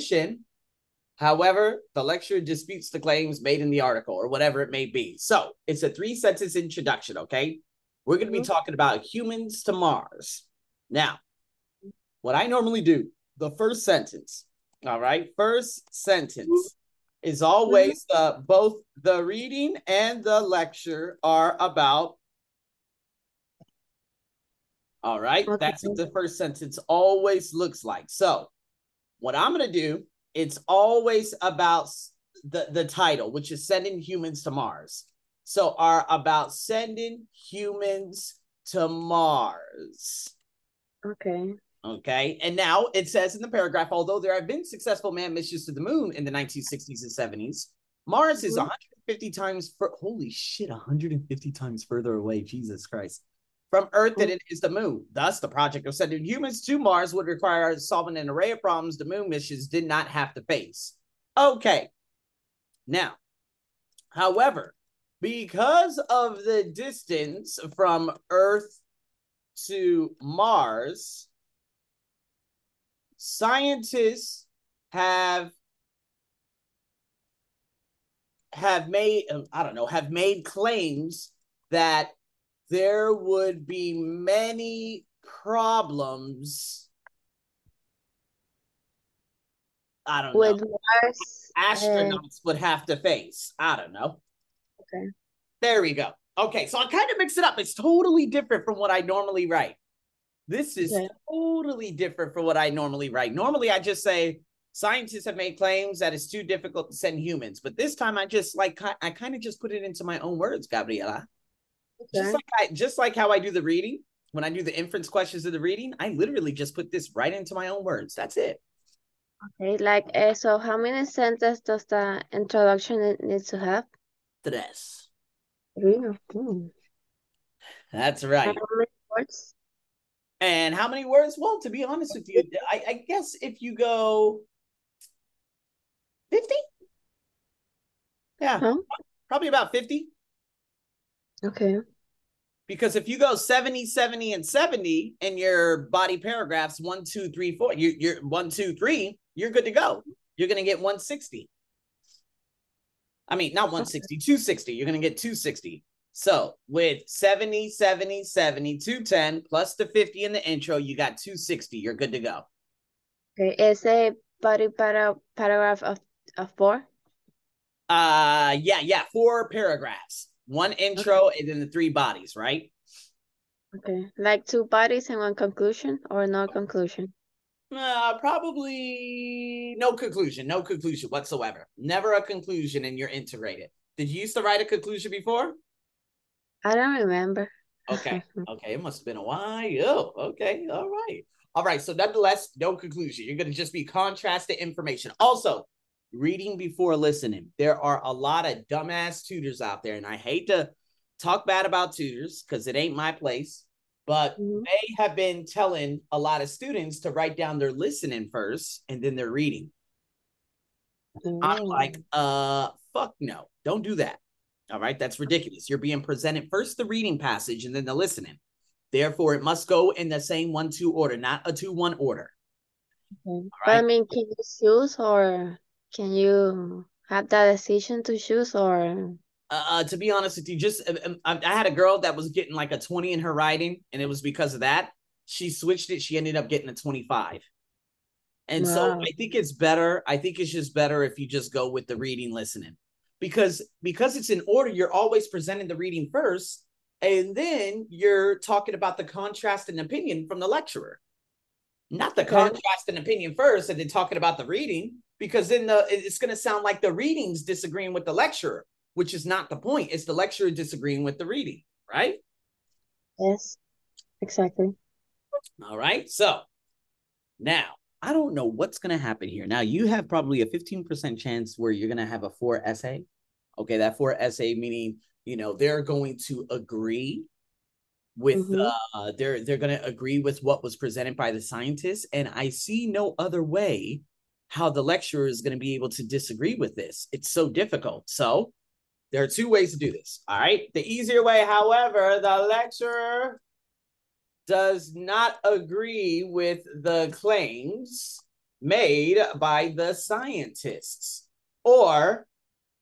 definition. However, the lecturer disputes the claims made in the article or whatever it may be. So it's a three sentence introduction. Okay. We're going to be Mhm. talking about humans to Mars. Now, what I normally do, the first sentence, all right, first sentence is always uh, both the reading and the lecture are about. All right, that's what the first sentence always looks like. So, what I'm going to do, it's always about the, the title, which is Sending Humans to Mars. So, are about sending humans to Mars. Okay. Okay. And now it says in the paragraph, although there have been successful manned missions to the moon in the 1960s and 70s, Mars is Mhm. 150 times for holy shit, 150 times further away. Jesus Christ. From Earth than it is the moon. Thus, the project of sending humans to Mars would require solving an array of problems the moon missions did not have to face. Okay. Now, however, because of the distance from Earth to Mars, scientists have have made I don't know have made claims that there would be many problems. I don't With know. Mars. Astronauts would have to face. I don't know. Okay. There we go. Okay, so I kind of mix it up. It's totally different from what I normally write. This is Okay. totally different from what I normally write. Normally, I just say scientists have made claims that it's too difficult to send humans, but this time I just like I kind of just put it into my own words, Gabriela. Just like I, just like how I do the reading when I do the inference questions of the reading, I literally just put this right into my own words. That's it. Okay. Like, uh, so how many sentences does the introduction need- to have? Tres. Three or two? That's How right. many words? And how many words? Well, to be honest with you, I, I guess if you go 50? Yeah, Huh? probably about 50. Okay. Because if you go 70, 70, and 70 in your body paragraphs, one, two, three, four, you, you're one, two, three, you're good to go. You're going to get 160. I mean, not 160, 260. You're going to get 260. So with 70, 70, 70, 210 plus the 50 in the intro, you got 260. You're good to go. Okay. Is a body para paragraph of, of four? Uh yeah, yeah, four paragraphs. One intro and then the three bodies, right? Okay. Like two bodies and one conclusion or no conclusion? Uh, probably no conclusion, no conclusion whatsoever. Never a conclusion and you're integrated. Did you used to write a conclusion before? I don't remember. Okay. Okay, it must have been a while. Okay, all right. All right, so nonetheless, no conclusion. You're going to just be contrasted information. Also, reading before listening. There are a lot of dumbass tutors out there, and I hate to talk bad about tutors because it ain't my place, but Mhm. they have been telling a lot of students to write down their listening first and then their reading. I'm Oh. like, uh, fuck no, don't do that. All right, that's ridiculous. You're being presented first the reading passage and then the listening. Therefore, it must go in the same one two order, not a two one order. Okay. But I mean, can you choose or can you have that decision to choose or Uh, uh, to be honest with you, just um, um, I, I had a girl that was getting like a 20 in her writing, and it was because of that. She switched it. She ended up getting a 25. And so I think it's better. I think it's just better if you just go with the reading listening. Because because it's in order, you're always presenting the reading first, and then you're talking about the contrast and opinion from the lecturer. Not the Okay. contrast and opinion first, and then talking about the reading, because then the it's going to sound like the reading's disagreeing with the lecturer, which is not the point. It's the lecturer disagreeing with the reading, right? yes, exactly. All right. So now I don't know what's going to happen here. Now you have probably a 15% chance where you're going to have a four essay. Okay. That four essay meaning, you know, they're going to agree with Mhm. uh they're they're going to agree with what was presented by the scientists and I see no other way how the lecturer is going to be able to disagree with this. It's so difficult. So there are two ways to do this. All right. The easier way, however, the lecturer does not agree with the claims. made by the scientists. Or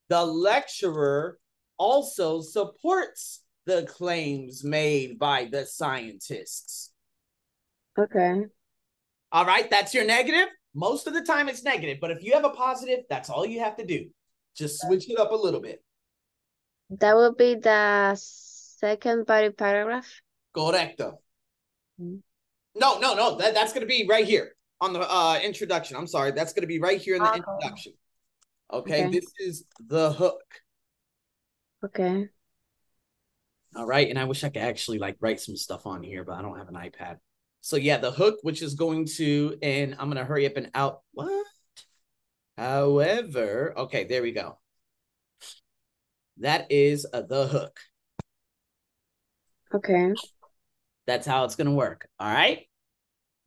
the lecturer also supports the claims made by the scientists. Okay. All right, that's your negative. Most of the time it's negative, but if you have a positive, that's all you have to do. Just switch it up a little bit. That will be the second body paragraph. Correcto. Mm. No, no, no. That, that's going to be right here on the uh, introduction. I'm sorry. That's going to be right here in the Okay. introduction. Okay, Okay. this is the hook. Okay. All right, and I wish I could actually like write some stuff on here, but I don't have an iPad. So yeah, the hook, which is going to, and I'm gonna hurry up and out. What? However, okay, there we go. That is uh, the hook. Okay. That's how it's gonna work. All right.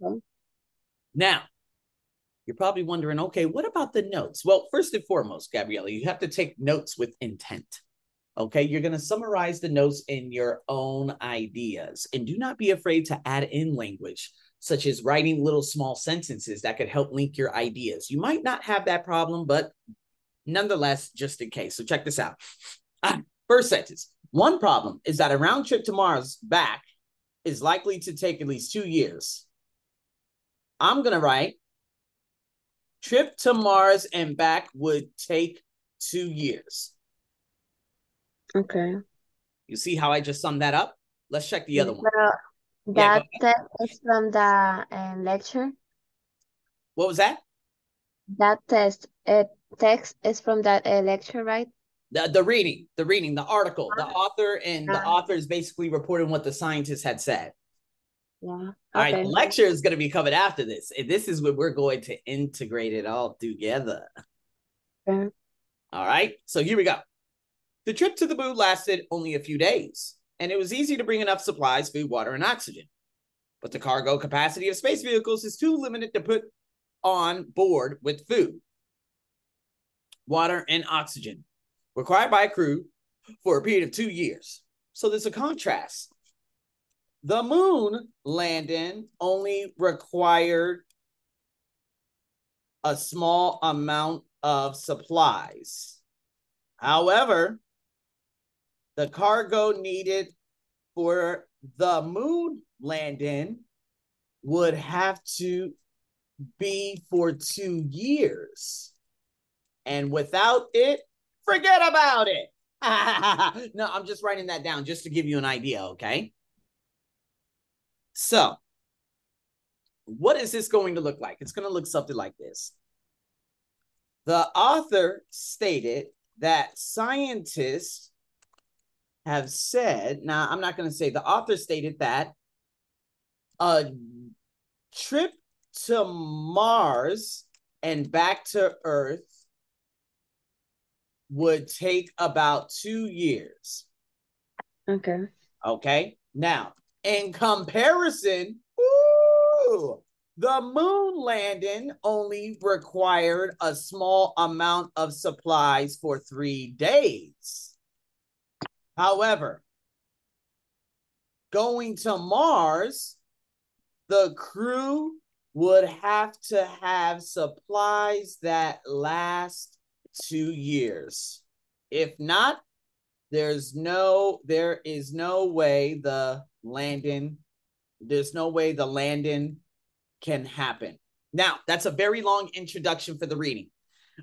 Okay. Now, you're probably wondering, okay, what about the notes? Well, first and foremost, Gabriella, you have to take notes with intent. Okay, you're going to summarize the notes in your own ideas and do not be afraid to add in language, such as writing little small sentences that could help link your ideas. You might not have that problem, but nonetheless, just in case. So, check this out. First sentence One problem is that a round trip to Mars back is likely to take at least two years. I'm going to write trip to Mars and back would take two years. Okay. You see how I just summed that up? Let's check the other one. Well, Yeah, that test is from the uh, lecture. What was that? That test, uh, text is from that uh, lecture, right? The, the reading, the reading, the article, the Ah. author, and the Ah. author is basically reporting what the scientists had said. Yeah. All right, Okay. the lecture is going to be covered after this. This is where we're going to integrate it all together. Okay. All right, so here we go. The trip to the moon lasted only a few days, and it was easy to bring enough supplies, food, water, and oxygen. But the cargo capacity of space vehicles is too limited to put on board with food, water, and oxygen required by a crew for a period of two years. So there's a contrast. The moon landing only required a small amount of supplies. However, the cargo needed for the moon landing would have to be for two years. And without it, forget about it. no, I'm just writing that down just to give you an idea, okay? So, what is this going to look like? It's going to look something like this. The author stated that scientists have said, now I'm not going to say the author stated that a trip to Mars and back to Earth would take about two years. Okay. Okay. Now, in comparison, ooh, the moon landing only required a small amount of supplies for three days. However, going to Mars, the crew would have to have supplies that last two years. If not, there's no there is no way the landing there's no way the landing can happen. Now, that's a very long introduction for the reading.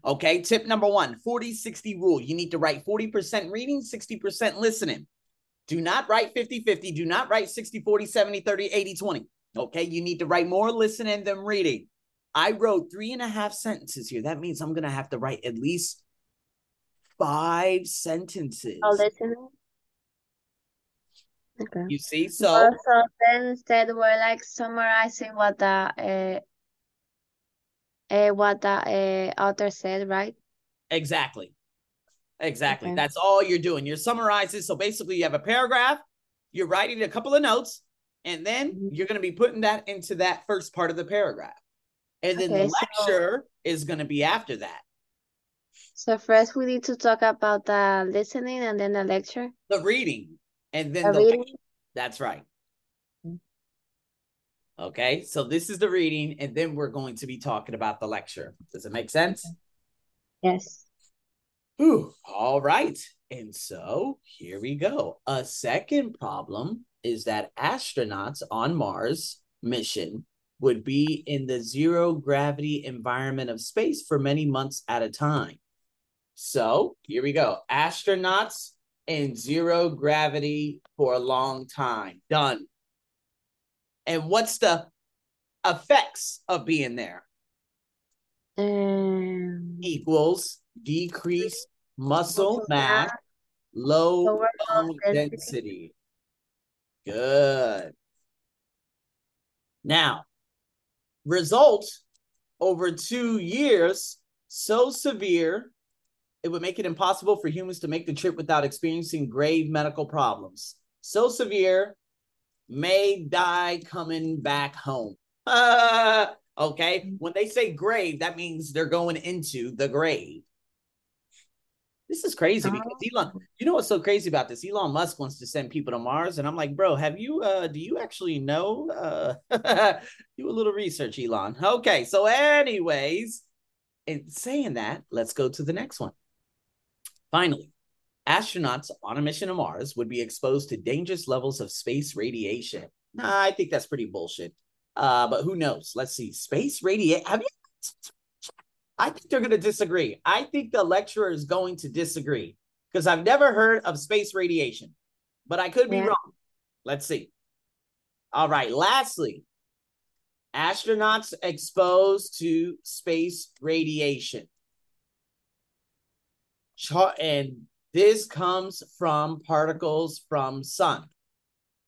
Okay, tip number one 40 60 rule. You need to write 40% reading, 60% listening. Do not write 50 50. Do not write 60 40, 70 30, 80 20. Okay, you need to write more listening than reading. I wrote three and a half sentences here. That means I'm going to have to write at least five sentences. Oh, listening. Okay. You see? So, So, so then instead we're like summarizing what the uh, uh what the uh, author said, right? exactly. Exactly. Okay. That's all you're doing. You're summarizing. So basically, you have a paragraph, you're writing a couple of notes, and then Mhm. you're going to be putting that into that first part of the paragraph. And then the Okay, so- lecture is going to be after that. So first we need to talk about the listening and then the lecture. The reading. And then The the reading. That's right. Okay, so this is the reading, and then we're going to be talking about the lecture. Does it make sense? Yes. Ooh, all right. And so here we go. A second problem is that astronauts on Mars mission would be in the zero gravity environment of space for many months at a time. So here we go. Astronauts in zero gravity for a long time. Done. And what's the effects of being there? Um, Equals decrease muscle mass, low bone bone density. density. Good. Now, result over two years so severe it would make it impossible for humans to make the trip without experiencing grave medical problems. So severe, may die coming back home. okay, when they say grave, that means they're going into the grave. This is crazy because Elon, you know what's so crazy about this? Elon Musk wants to send people to Mars, and I'm like, bro, have you uh do you actually know? Uh do a little research, Elon. Okay, so anyways, in saying that, let's go to the next one. Finally, astronauts on a mission to Mars would be exposed to dangerous levels of space radiation. Nah, I think that's pretty bullshit. Uh, but who knows? Let's see. Space radiation. Have you? I think they're going to disagree. I think the lecturer is going to disagree because I've never heard of space radiation, but I could be Yeah. wrong. Let's see. All right. Lastly, astronauts exposed to space radiation. Char- and this comes from particles from sun.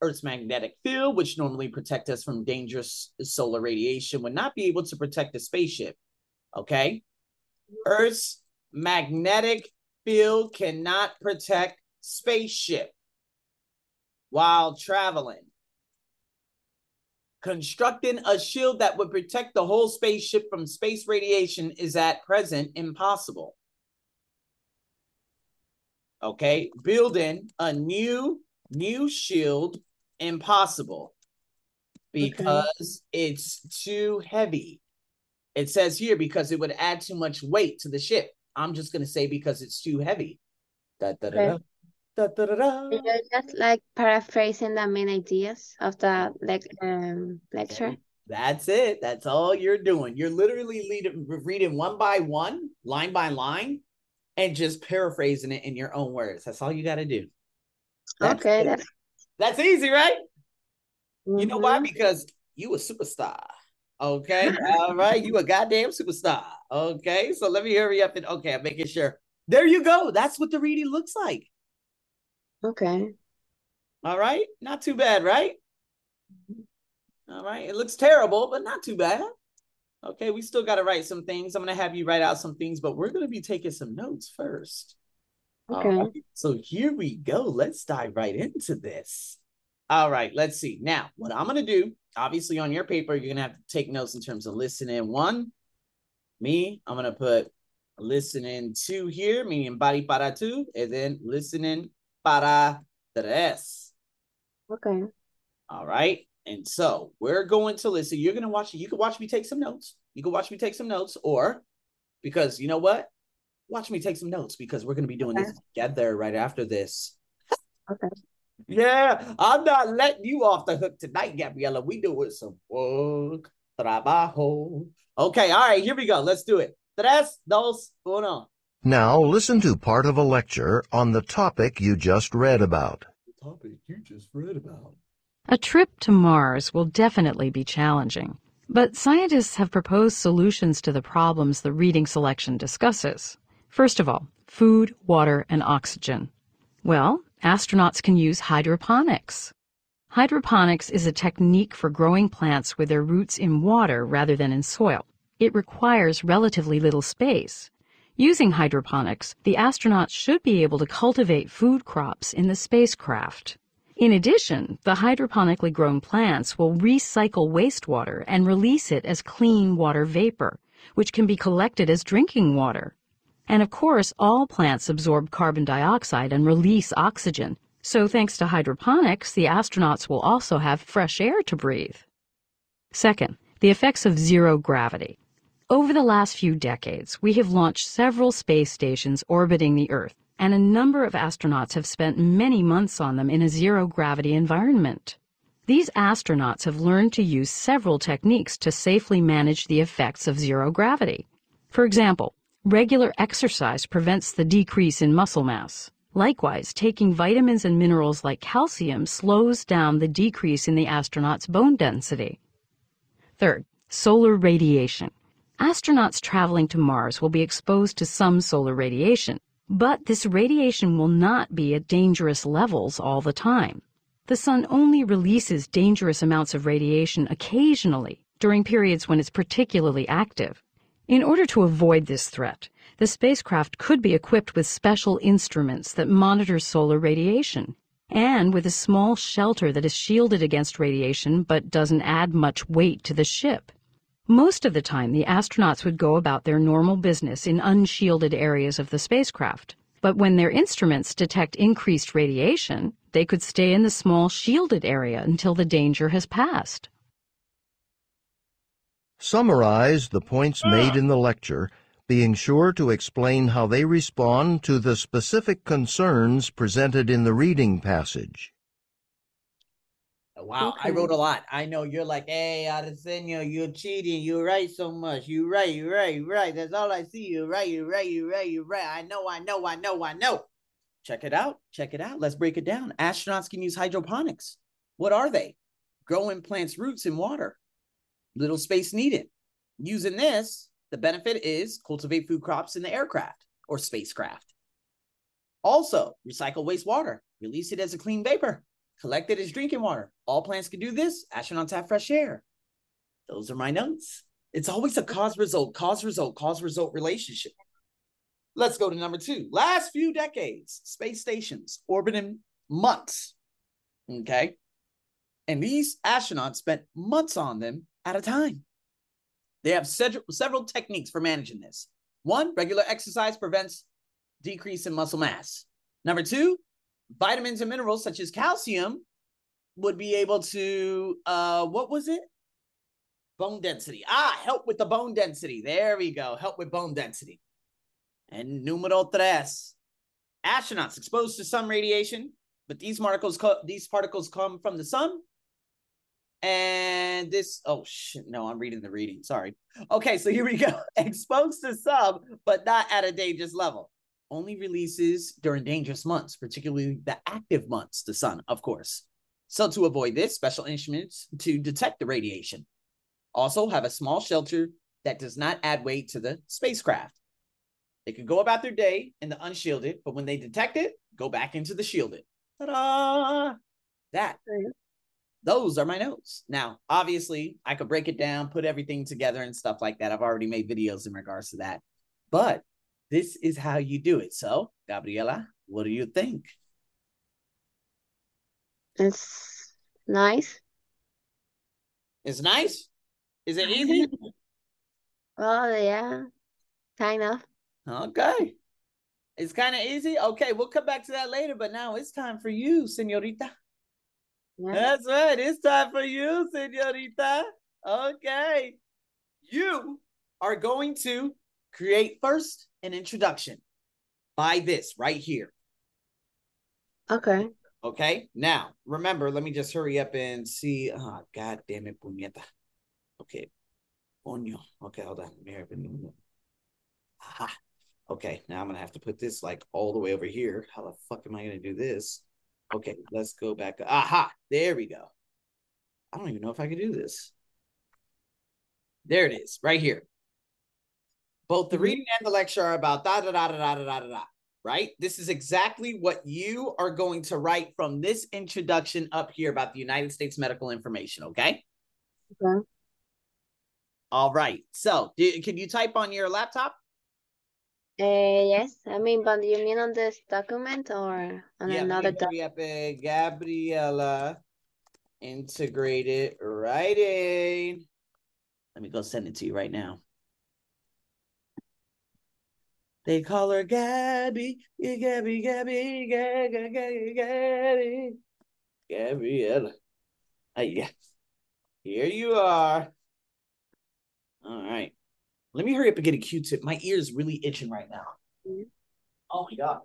Earth's magnetic field, which normally protect us from dangerous solar radiation, would not be able to protect the spaceship. Okay? Earth's magnetic field cannot protect spaceship while traveling. Constructing a shield that would protect the whole spaceship from space radiation is at present impossible. Okay, building a new new shield impossible because it's too heavy. It says here because it would add too much weight to the ship. I'm just gonna say because it's too heavy. Da, da, da, da. Okay. Da, da, da, da. You're just like paraphrasing the main ideas of the like um lecture. That's it. That's all you're doing. You're literally leading, reading one by one, line by line, and just paraphrasing it in your own words. That's all you got to do. That's Okay, that's That's easy, right? You know why? Mhm. Because you a superstar. Okay. All right. You a goddamn superstar. Okay. So let me hurry up and okay, I'm making sure. There you go. That's what the reading looks like. Okay. All right. Not too bad, right? All right. It looks terrible, but not too bad. Okay. We still got to write some things. I'm going to have you write out some things, but we're going to be taking some notes first. Okay. right, So here we go. Let's dive right into this. All right. Let's see. Now, what I'm going to do, obviously on your paper, you're going to have to take notes in terms of listening. One, me, I'm going to put listening two here, meaning body para two, and then listening para tres. Okay. All right. And so we're going to listen. You're going to watch it. You can watch me take some notes. You can watch me take some notes, or because you know what? Watch me take some notes because we're going to be doing this together right after this. Okay. Yeah, I'm not letting you off the hook tonight, Gabriella. We doing some work, trabajo. Okay, all right, here we go. Let's do it. Tres, dos, uno. Now listen to part of a lecture on the topic you just read about. The topic you just read about. A trip to Mars will definitely be challenging, but scientists have proposed solutions to the problems the reading selection discusses. First of all, food, water, and oxygen. Well, astronauts can use hydroponics. Hydroponics is a technique for growing plants with their roots in water rather than in soil. It requires relatively little space. Using hydroponics, the astronauts should be able to cultivate food crops in the spacecraft. In addition, the hydroponically grown plants will recycle wastewater and release it as clean water vapor, which can be collected as drinking water. And of course, all plants absorb carbon dioxide and release oxygen. So thanks to hydroponics, the astronauts will also have fresh air to breathe. Second, the effects of zero gravity. Over the last few decades, we have launched several space stations orbiting the Earth, and a number of astronauts have spent many months on them in a zero gravity environment. These astronauts have learned to use several techniques to safely manage the effects of zero gravity. For example, regular exercise prevents the decrease in muscle mass. Likewise, taking vitamins and minerals like calcium slows down the decrease in the astronaut's bone density. Third, solar radiation. Astronauts traveling to Mars will be exposed to some solar radiation, but this radiation will not be at dangerous levels all the time. The sun only releases dangerous amounts of radiation occasionally during periods when it's particularly active. In order to avoid this threat, the spacecraft could be equipped with special instruments that monitor solar radiation and with a small shelter that is shielded against radiation but doesn't add much weight to the ship. Most of the time, the astronauts would go about their normal business in unshielded areas of the spacecraft. But when their instruments detect increased radiation, they could stay in the small shielded area until the danger has passed. Summarize the points made in the ah. lecture, being sure to explain how they respond to the specific concerns presented in the reading passage. Wow, I wrote a lot. I know you're like, hey, Arsenio, you're cheating. You write so much. You write, you write, you write. That's all I see. You write, you write, you write, you write. I know, I know, I know, I know. Check it out. Check it out. Let's break it down. Astronauts can use hydroponics. What are they? Growing plants' roots in water. Little space needed. Using this, the benefit is cultivate food crops in the aircraft or spacecraft. Also, recycle wastewater, release it as a clean vapor, collect it as drinking water. All plants can do this. Astronauts have fresh air. Those are my notes. It's always a cause result, cause result, cause result relationship. Let's go to number two. Last few decades, space stations orbiting months. Okay. And these astronauts spent months on them at a time. They have several techniques for managing this. One, regular exercise prevents decrease in muscle mass. Number two, vitamins and minerals such as calcium would be able to uh what was it? Bone density. Ah, help with the bone density. There we go. Help with bone density. And numero tres. Astronauts exposed to sun radiation, but these particles these particles come from the sun. And this, oh shit, no, I'm reading the reading. Sorry. Okay, so here we go. exposed to some, but not at a dangerous level only releases during dangerous months, particularly the active months, the sun, of course. So, to avoid this, special instruments to detect the radiation. Also, have a small shelter that does not add weight to the spacecraft. They can go about their day in the unshielded, but when they detect it, go back into the shielded. Ta-da! That. Those are my notes. Now, obviously, I could break it down, put everything together and stuff like that. I've already made videos in regards to that. But this is how you do it. So, Gabriela, what do you think? It's nice. It's nice. Is it easy? Well, oh, yeah, kind of. Okay. It's kind of easy. Okay, we'll come back to that later, but now it's time for you, senorita. Yeah. That's right. It's time for you, senorita. Okay. You are going to create first an introduction by this right here. Okay. Okay. Now, remember, let me just hurry up and see. Ah, oh, God damn it, puñeta. Okay. Coño. Okay, hold on. Let me hurry up and- Aha. Okay, now I'm gonna have to put this like all the way over here. How the fuck am I gonna do this? Okay, let's go back. Aha, there we go. I don't even know if I can do this. There it is, right here. Both the Mhm. reading and the lecture are about da da da da da da da da. Right? This is exactly what you are going to write from this introduction up here about the United States medical information. Okay. Okay. All right. So, do, can you type on your laptop? Uh, yes, I mean, but you mean on this document or on yeah, another let me doc? hurry up. uh, Gabriela integrated writing. Let me go send it to you right now. They call her Gabby, Gabby, Gabby, Gabby, Gabby, Gabby, Gabriela. Uh, yeah. Here you are. All right. Let me hurry up and get a Q-tip. My ear is really itching right now. Mhm. Oh my god.